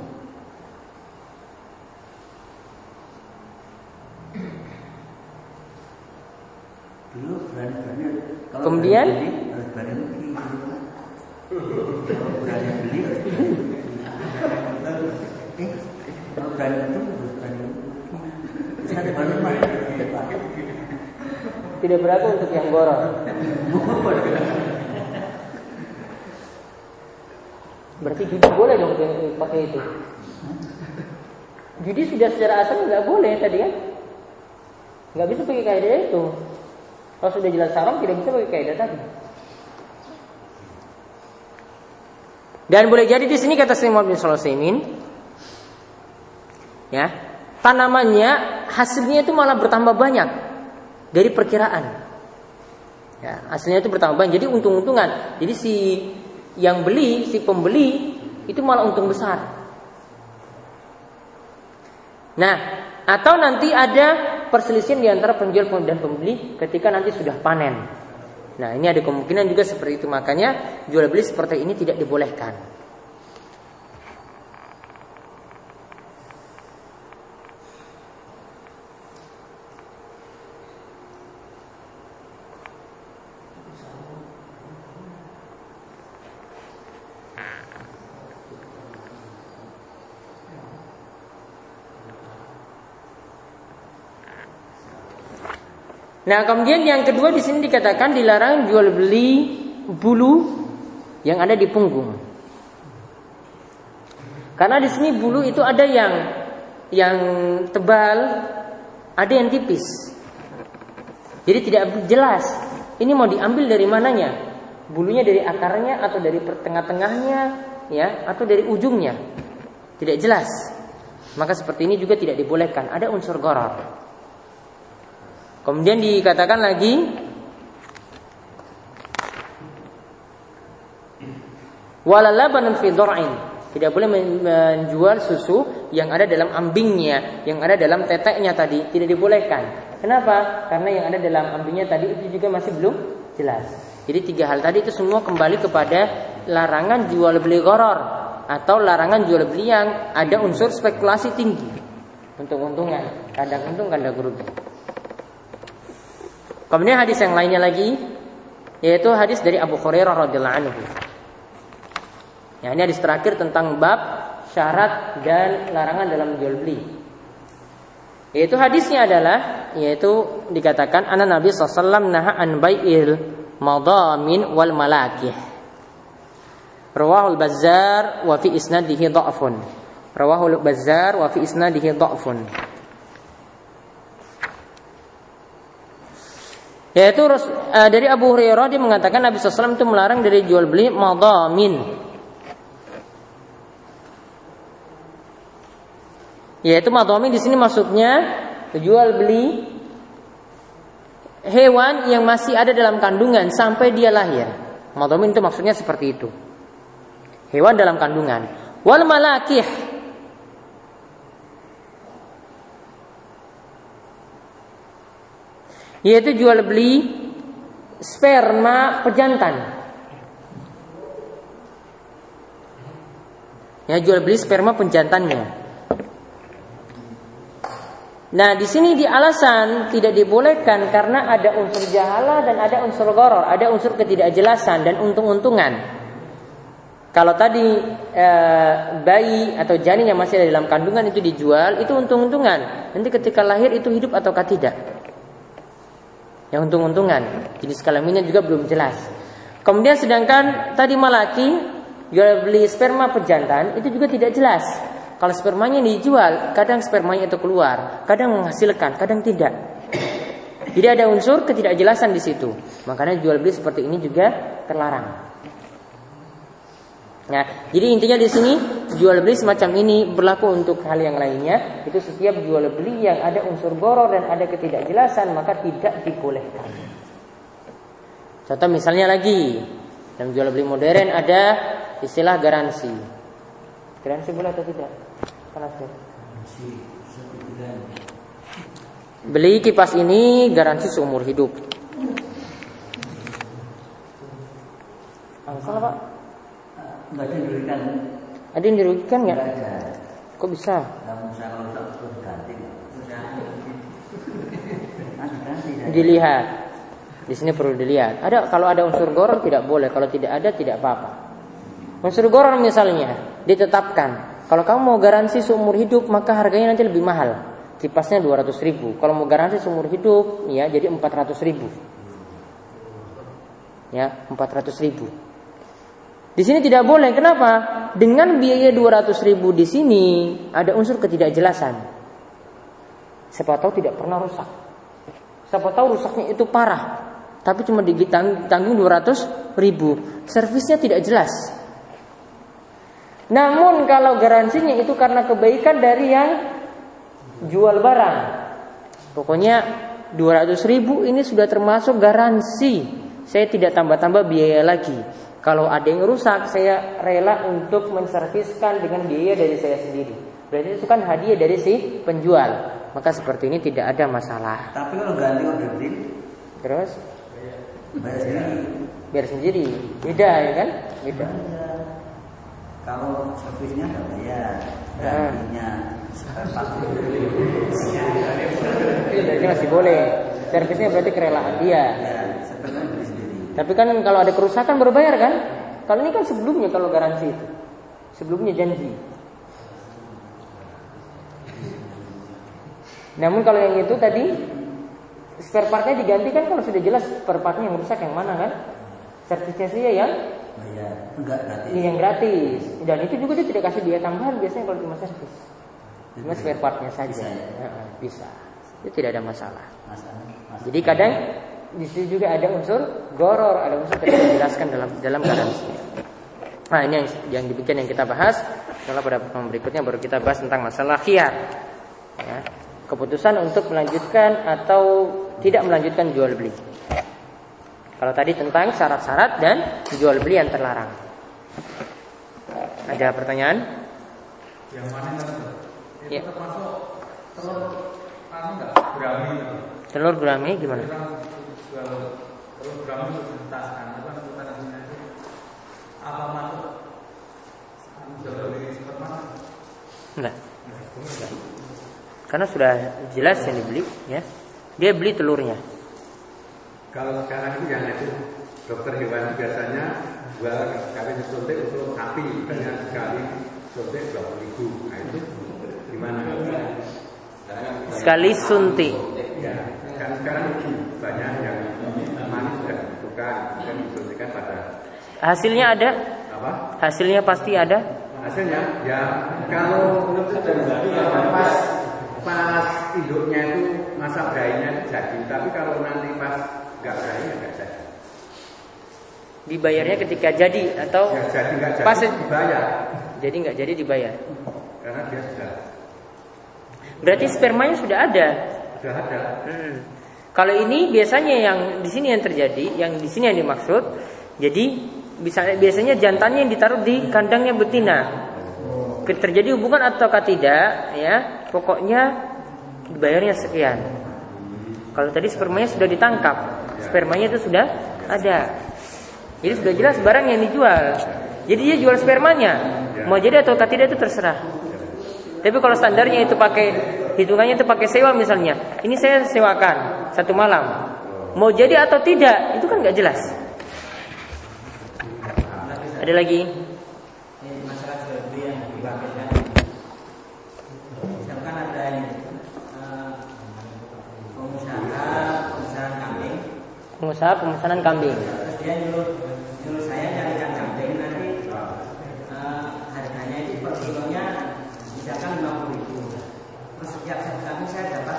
Kemudian tidak berlaku untuk yang goror. Berarti judi boleh dong pakai itu. Judi sudah secara asal nggak boleh tadi kan? Nggak bisa pakai kaidah itu. Kalau sudah jelas haram tidak bisa pakai kaidah tadi. Dan boleh jadi di sini kata Syekh Muhammad bin Sulaiman ya, tanamannya hasilnya itu malah bertambah banyak dari perkiraan. Ya, hasilnya itu bertambah banyak. Jadi untung-untungan. Jadi si yang beli, si pembeli itu malah untung besar. Nah, atau nanti ada perselisihan di antara penjual dan pembeli ketika nanti sudah panen. Nah, ini ada kemungkinan juga seperti itu. Makanya jual beli seperti ini tidak dibolehkan. Nah, kemudian yang kedua di sini dikatakan dilarang jual beli bulu yang ada di punggung. Karena di sini bulu itu ada yang yang tebal, ada yang tipis. Jadi tidak jelas ini mau diambil dari mananya. Bulunya dari akarnya atau dari tengah-tengahnya ya atau dari ujungnya. Tidak jelas. Maka seperti ini juga tidak dibolehkan. Ada unsur goror. Kemudian dikatakan lagi walalabanan fi Tidak boleh menjual susu yang ada dalam ambingnya, yang ada dalam teteknya tadi, tidak dibolehkan. Kenapa? Karena yang ada dalam ambingnya tadi itu juga masih belum jelas. Jadi tiga hal tadi itu semua kembali kepada larangan jual beli goror atau larangan jual beli yang ada unsur spekulasi tinggi. Untung-untungan, kadang untung kadang rugi. Kemudian hadis yang lainnya lagi yaitu hadis dari Abu Hurairah radhiyallahu anhu. Ya, ini hadis terakhir tentang bab syarat dan larangan dalam jual beli. Yaitu hadisnya adalah yaitu dikatakan anak Nabi SAW naha an bai'il madamin wal malakih. Rawahul Bazzar wa fi isnadihi dha'fun. Rawahul Bazzar wa fi isnadihi dha'fun. Yaitu uh, dari Abu Hurairah dia mengatakan Nabi SAW itu melarang dari jual beli madamin. Yaitu madamin di sini maksudnya jual beli hewan yang masih ada dalam kandungan sampai dia lahir. Madamin itu maksudnya seperti itu. Hewan dalam kandungan. Wal malakih yaitu jual beli sperma pejantan. Ya, jual beli sperma pejantannya. Nah, di sini di alasan tidak dibolehkan karena ada unsur jahala dan ada unsur goror, ada unsur ketidakjelasan dan untung-untungan. Kalau tadi e, bayi atau janin yang masih ada dalam kandungan itu dijual, itu untung-untungan. Nanti ketika lahir itu hidup ataukah tidak? Yang untung-untungan. Jenis kelaminnya juga belum jelas. Kemudian sedangkan tadi malaki jual beli sperma pejantan itu juga tidak jelas. Kalau spermanya dijual, kadang spermanya itu keluar, kadang menghasilkan, kadang tidak. Jadi ada unsur ketidakjelasan di situ. Makanya jual beli seperti ini juga terlarang. Nah, jadi intinya di sini jual beli semacam ini berlaku untuk hal yang lainnya. Itu setiap jual beli yang ada unsur goror dan ada ketidakjelasan maka tidak dibolehkan. Contoh misalnya lagi dalam jual beli modern ada istilah garansi. Garansi boleh atau tidak? Panas Beli kipas ini garansi seumur hidup. Angkal pak?
Enggak ada yang dirugikan.
Ada yang dirugikan nggak?
ada.
Kok bisa?
Kamu usah kalau usah ganti.
Dilihat. Di sini perlu dilihat. Ada kalau ada unsur goror tidak boleh, kalau tidak ada tidak apa-apa. Unsur goror misalnya ditetapkan. Kalau kamu mau garansi seumur hidup maka harganya nanti lebih mahal. Kipasnya 200 ribu. Kalau mau garansi seumur hidup ya jadi 400 ribu. Ya 400 ribu. Di sini tidak boleh. Kenapa? Dengan biaya 200 ribu di sini ada unsur ketidakjelasan. Siapa tahu tidak pernah rusak. Siapa tahu rusaknya itu parah. Tapi cuma ditanggung 200 ribu. Servisnya tidak jelas. Namun kalau garansinya itu karena kebaikan dari yang jual barang. Pokoknya 200 ribu ini sudah termasuk garansi. Saya tidak tambah-tambah biaya lagi. Kalau ada yang rusak, saya rela untuk menserviskan dengan biaya dari saya sendiri. Berarti itu kan hadiah dari si penjual. Maka seperti ini tidak ada masalah.
Tapi kalau ganti order beli,
terus
bayar sendiri.
Biar sendiri. Beda ya kan? Beda.
Kalau servisnya nggak bayar, gantinya
Berarti masih boleh. Servisnya berarti kerelaan dia.
Ya,
tapi kan kalau ada kerusakan berbayar kan? Kalau ini kan sebelumnya kalau garansi itu. Sebelumnya janji. Namun kalau yang itu tadi spare partnya digantikan kalau sudah jelas spare partnya yang rusak yang mana kan? Servisnya sih yang
bayar, enggak gratis.
Ini yang gratis. Dan itu juga dia tidak kasih biaya tambahan biasanya kalau cuma servis. Cuma spare partnya saja. Bisa. Ya? bisa. Itu tidak ada masalah. masalah. masalah. Jadi kadang di situ juga ada unsur goror, ada unsur tidak dijelaskan dalam dalam garansi. Nah ini yang, yang demikian yang kita bahas. Kalau pada pertemuan berikutnya baru kita bahas tentang masalah khiyar. Ya, keputusan untuk melanjutkan atau tidak melanjutkan jual beli. Kalau tadi tentang syarat-syarat dan jual beli yang terlarang. Ada pertanyaan?
Yang mana itu
ya.
termasuk telur enggak? Gurami.
Telur gurami gimana?
Telur gurami itu dituntaskan apa itu apa masuk? Supermarket
enggak. Karena sudah jelas yang dibeli ya. Dia beli telurnya.
Kalau sekarang itu yang itu dokter hewan biasanya jual kali suntik untuk sapi. Misalnya sekali suntik dua puluh ribu. Nah itu gimana?
Sekali suntik.
Ya kan sekarang banyak yang dan disuntikan pada
hasilnya ada
apa?
Hasilnya pasti ada.
Hasilnya ya kalau pas pas induknya itu masa itu jadi, tapi kalau nanti pas nggak berai ya nggak jadi.
Dibayarnya ketika jadi atau
Ya jadi nggak jadi
Pas-
dibayar
jadi nggak jadi dibayar.
karena dia sudah
Berarti spermanya sudah ada.
sudah ada.
Hmm. Kalau ini biasanya yang di sini yang terjadi, yang di sini yang dimaksud. Jadi bisa biasanya jantannya yang ditaruh di kandangnya betina. Terjadi hubungan ataukah tidak, ya pokoknya dibayarnya sekian. Kalau tadi spermanya sudah ditangkap, spermanya itu sudah ada. Jadi sudah jelas barang yang dijual. Jadi dia jual spermanya. Mau jadi ataukah tidak itu terserah. Tapi kalau standarnya itu pakai hitungannya itu pakai sewa misalnya, ini saya sewakan satu malam. Mau jadi atau tidak itu kan nggak jelas. Ada lagi?
Pengusaha
pemesanan kambing.
dia nyuruh nyuruh saya carikan kambing nanti eh, harganya itu per kilonya misalkan lima puluh ribu. Terus setiap satu kambing saya dapat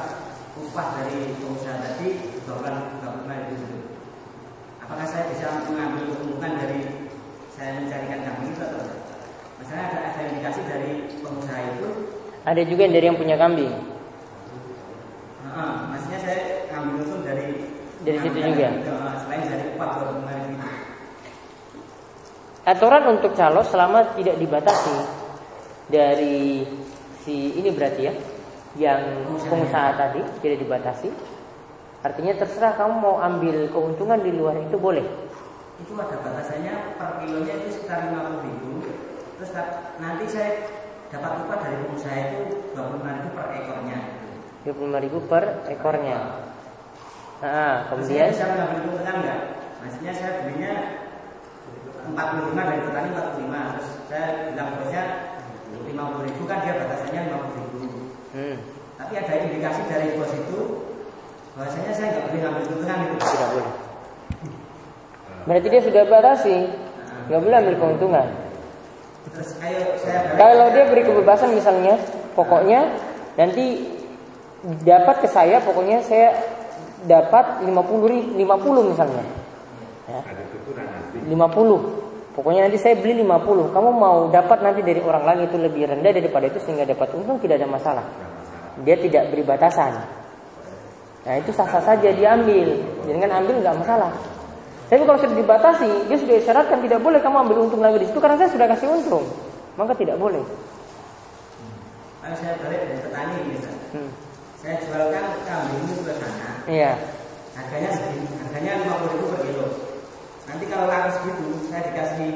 upah dari pengusaha tadi dua puluh dua puluh lima ribu itu. Apakah saya bisa mengambil keuntungan dari saya mencarikan kambing itu atau tidak? Misalnya ada, ada indikasi dari pengusaha itu,
Ada juga yang dari yang punya kambing.
uh, maksudnya saya ngambil untung dari
Dari situ juga?
uh, selain dari lima ribu itu.
Aturan untuk calo selama tidak dibatasi dari si ini berarti ya, yang pengusaha tadi tidak dibatasi. Artinya terserah kamu mau ambil keuntungan di luar itu boleh.
Itu ada batasannya per kilonya itu sekitar lima puluh ribu. Terus nanti saya dapat upah dari pengusaha itu dua puluh lima ribu per ekornya.
25.000 per ekornya. Nah,
Terus saya
kemudian
bisa mengambil keuntungan enggak? Maksudnya saya belinya 45 dari petani 45 terus saya bilang bosnya 50 ribu kan dia batasannya 50 ribu
hmm,
tapi ada indikasi dari bos itu bahwasanya saya nggak boleh ngambil keuntungan itu
tidak boleh. Berarti dia sudah batasi, nggak boleh ambil keuntungan. Kalau dia beri kebebasan misalnya, pokoknya nanti dapat ke saya, pokoknya saya dapat 50 ri- 50 misalnya. Ya,
Ada tuturan nanti.
50. Pokoknya nanti saya beli 50. Kamu mau dapat nanti dari orang lain itu lebih rendah daripada itu sehingga dapat untung tidak ada masalah. Dia tidak beri batasan. Nah itu sah-sah saja diambil. Dengan ambil nggak masalah. Tapi kalau sudah dibatasi, dia sudah isyaratkan tidak boleh kamu ambil untung lagi di situ karena saya sudah kasih untung. Maka tidak boleh.
kalau saya balik dari petani misalnya
Hmm.
saya jualkan kambing itu ke sana
Iya.
harganya segini harganya 50 ribu per kilo nanti kalau laku segitu saya dikasih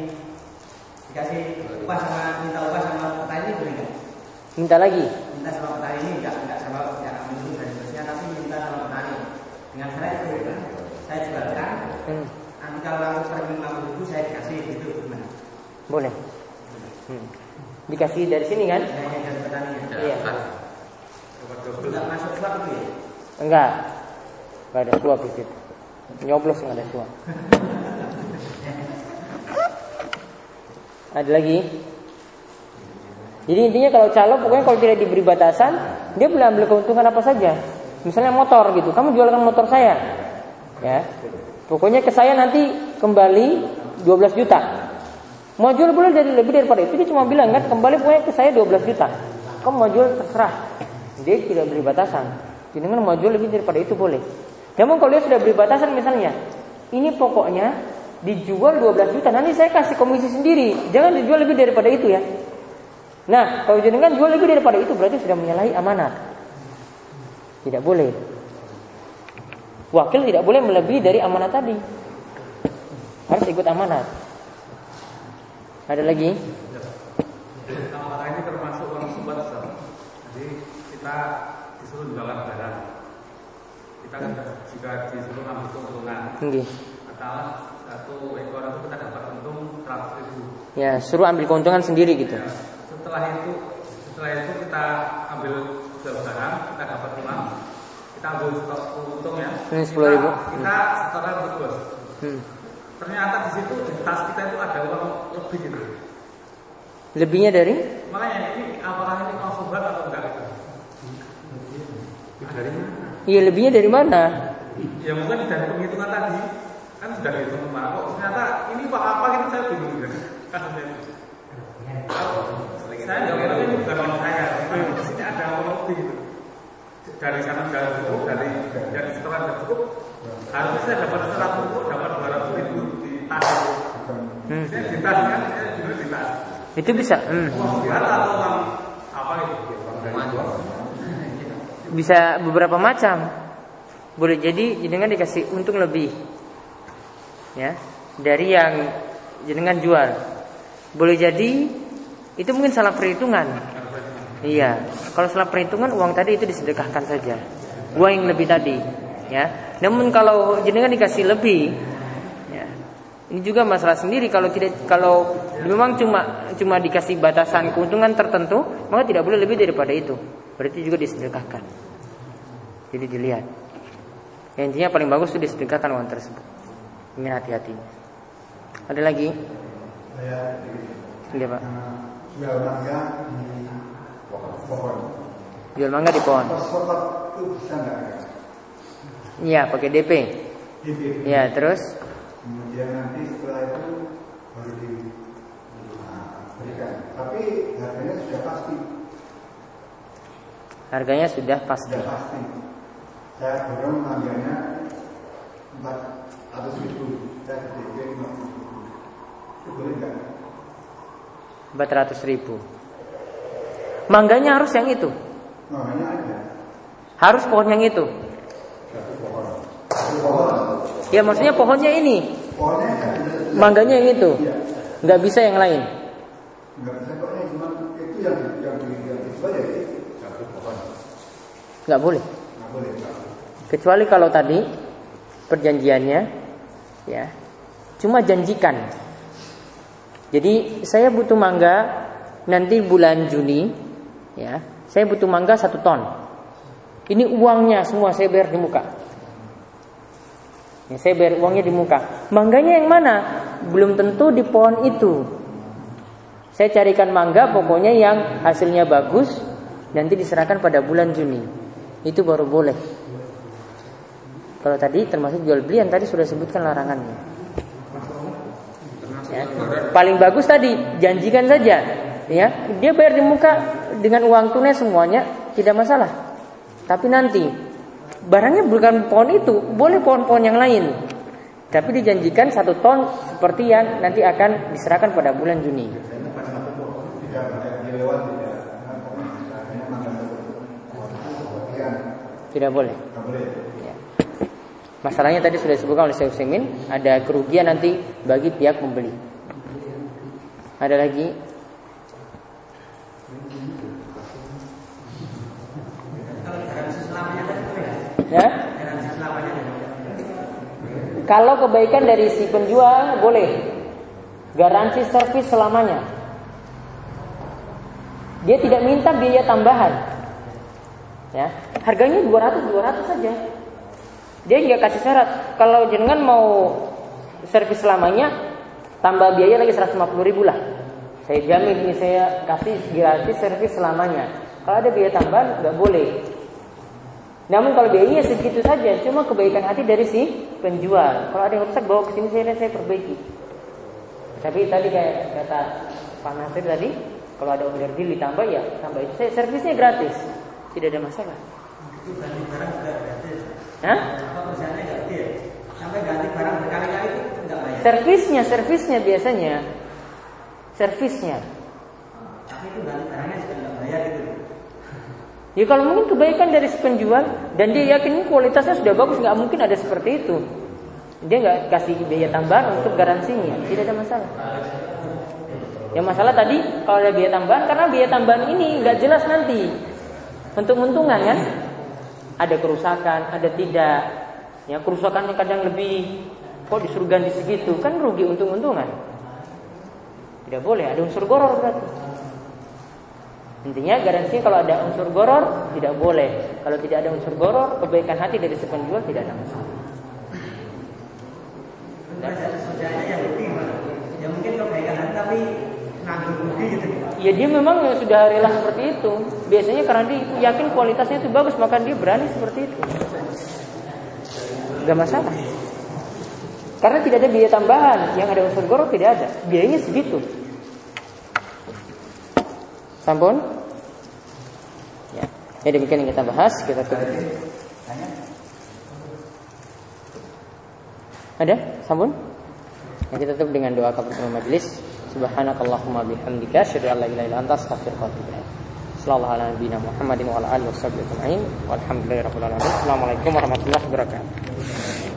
dikasih upah sama minta upah sama petani boleh nggak
Minta lagi.
minta sama petani ini enggak enggak sama enggak ambil dari bosnya tapi minta sama petani dengan syarat itu saya jualkan
Hmm.
Kalau laku per lima ribu saya dikasih gitu gimana
Boleh. Hmm. Dikasih dari sini kan?
hanya dari petani
Iya.
enggak masuk suap itu ya
Enggak. Enggak ada suap di situ. Nyoblos enggak ada suap. Ada lagi? Jadi intinya kalau calo pokoknya kalau tidak diberi batasan, dia boleh ambil keuntungan apa saja. Misalnya motor gitu, kamu jualkan motor saya. Ya. Pokoknya ke saya nanti kembali 12 juta. Mau jual boleh dari lebih daripada itu dia cuma bilang kan kembali pokoknya ke saya 12 juta. Kamu mau jual terserah. Dia tidak beri batasan. Jadi kan mau jual lebih daripada itu boleh. Namun kalau dia sudah beri batasan misalnya, ini pokoknya dijual 12 juta, nanti saya kasih komisi sendiri. Jangan dijual lebih daripada itu ya. Nah, kalau jenengan jual lebih daripada itu berarti sudah menyalahi amanat. Tidak boleh. Wakil tidak boleh melebihi dari amanat tadi. Harus ikut amanat. Ada lagi?
Apakah ini termasuk sumbat Ustaz? Jadi kita disuruh jualan barang. Kita kan jika disuruh ambil keuntungan, katakanlah satu ekor itu kita dapat untung 100 ribu.
Ya, suruh ambil keuntungan sendiri gitu.
Ya, setelah itu setelah itu kita ambil jual barang, kita dapat uang, kita ambil stok untung ya.
Ini 10.000.
Kita, kita setorkan ke bos.
Hmm.
ternyata di situ di tas kita itu ada uang lebih gitu.
Lebihnya dari?
Makanya ini apakah ini sobat atau enggak?
Dari mana?
Iya lebihnya dari mana?
Ya mungkin dari penghitungan tadi kan sudah dihitung kemarin. Kok ternyata ini pak apa gitu saya bingung gitu. Kasusnya. Kalau saya nggak ngerti ini bukan saya. Tapi di sini ada uang lebih gitu. Dari sana sudah cukup, dari dari setelah sudah cukup, harusnya saya dapat seratus ribu, dapat dua ratus ribu di tas.
Hmm.
Saya di tas kan, saya juga di tas.
Itu bisa. Hmm.
Uang atau uang apa gitu?
Bisa beberapa macam. Boleh jadi jenengan dikasih untung lebih. Ya, dari yang jenengan jual. Boleh jadi itu mungkin salah perhitungan. Iya, kalau salah perhitungan uang tadi itu disedekahkan saja. Uang yang lebih tadi, ya. Namun kalau jenengan dikasih lebih, ya. Ini juga masalah sendiri kalau tidak kalau memang cuma cuma dikasih batasan keuntungan tertentu, maka tidak boleh lebih daripada itu. Berarti juga disedekahkan. Jadi dilihat. Ya, intinya paling bagus itu disedekahkan uang tersebut. Ingin hati-hati. Ada lagi?
saya
Iya pak.
jual mangga di pohon.
Jual mangga di pohon. Iya pakai DP.
DP.
Ya terus
Kemudian nanti setelah itu baru diberikan. Tapi harganya sudah pasti,
harganya sudah pasti.
sudah pasti. Saya dorong mangganya empat ratus ribu, saya DP lima puluh ribu. Itu boleh nggak?
400 ribu. Mangganya harus yang itu.
Makanya ada
Harus pohon yang itu.
satu pohon. Satu pohon.
Ya maksudnya pohonnya ini.
Pohonnya ada.
Mangganya yang itu.
Iya.
Nggak bisa yang lain.
Nggak bisa kok ini cuma itu yang yang yang dijual ya.
Satu pohon.
Nggak boleh.
nggak boleh.
Kecuali kalau tadi perjanjiannya ya cuma janjikan. Jadi saya butuh mangga nanti bulan Juni ya. Saya butuh mangga satu ton. Ini uangnya semua saya bayar di muka. Ya, saya bayar uangnya di muka. Mangganya yang mana? Belum tentu di pohon itu. Saya carikan mangga pokoknya yang hasilnya bagus nanti diserahkan pada bulan Juni. Itu baru boleh. Kalau tadi termasuk jual beli yang tadi sudah sebutkan larangannya. Ya. Paling bagus tadi janjikan saja, ya dia bayar di muka dengan uang tunai semuanya tidak masalah. Tapi nanti barangnya bukan pohon itu, boleh pohon-pohon yang lain. Tapi dijanjikan satu ton seperti yang nanti akan diserahkan pada bulan Juni.
Tidak
boleh. Ya. Masalahnya tadi sudah disebutkan oleh Syekh Utsaimin, ada kerugian nanti bagi pihak pembeli. Ada lagi?
Kalau garansi selamanya kan boleh.
Ya? Kalau kebaikan dari si penjual boleh. Garansi servis selamanya. Dia tidak minta biaya tambahan. Ya, harganya 200 200 saja. Dia nggak kasih syarat. Kalau jenengan mau servis selamanya, tambah biaya lagi 150 ribu lah. Saya jamin ini saya kasih gratis servis selamanya. Kalau ada biaya tambahan nggak boleh. Namun kalau biayanya segitu saja, cuma kebaikan hati dari si penjual. Kalau ada yang rusak bawa ke sini saya saya perbaiki. Tapi tadi kayak kata Pak Nasir tadi, kalau ada order deal ditambah ya tambah itu. Saya servisnya gratis, tidak ada masalah.
itu ganti barang juga gratis.
Hah?
Perusahaannya gratis? Sampai ganti barang berkali-kali itu enggak bayar.
Servisnya, servisnya biasanya, servisnya.
Tapi itu ganti barangnya juga gitu.
Ya kalau mungkin kebaikan dari si penjual dan dia yakin kualitasnya sudah bagus, nggak mungkin ada seperti itu. Dia nggak kasih biaya tambahan untuk garansinya, tidak ada masalah. Yang masalah tadi kalau ada biaya tambahan karena biaya tambahan ini nggak jelas nanti untuk untungan kan? Ada kerusakan, ada tidak. Ya kerusakannya kadang lebih kok disuruh ganti segitu kan rugi untung-untungan. Tidak boleh ada unsur goror berarti. Intinya garansi kalau ada unsur goror tidak boleh. Kalau tidak ada unsur goror, kebaikan hati dari si penjual tidak ada masalah.
ya mungkin kebaikan hati tapi gitu
Ya dia memang sudah rela seperti itu. Biasanya karena dia yakin kualitasnya itu bagus, maka dia berani seperti itu. Gak masalah. Karena tidak ada biaya tambahan, yang ada unsur goro tidak ada. Biayanya segitu. Sampun? Ya. Ya demikian yang kita bahas, kita tutup. Ada? Sampun? Ya, kita tutup dengan doa kafaratul majelis. Subhanakallahumma bihamdika asyhadu an la ilaha illa anta astaghfiruka wa atubu ilaik. Sallallahu ala nabiyyina Muhammadin wa ala alihi washabihi ajma'in. Walhamdulillahirabbil alamin. Assalamualaikum warahmatullahi wabarakatuh.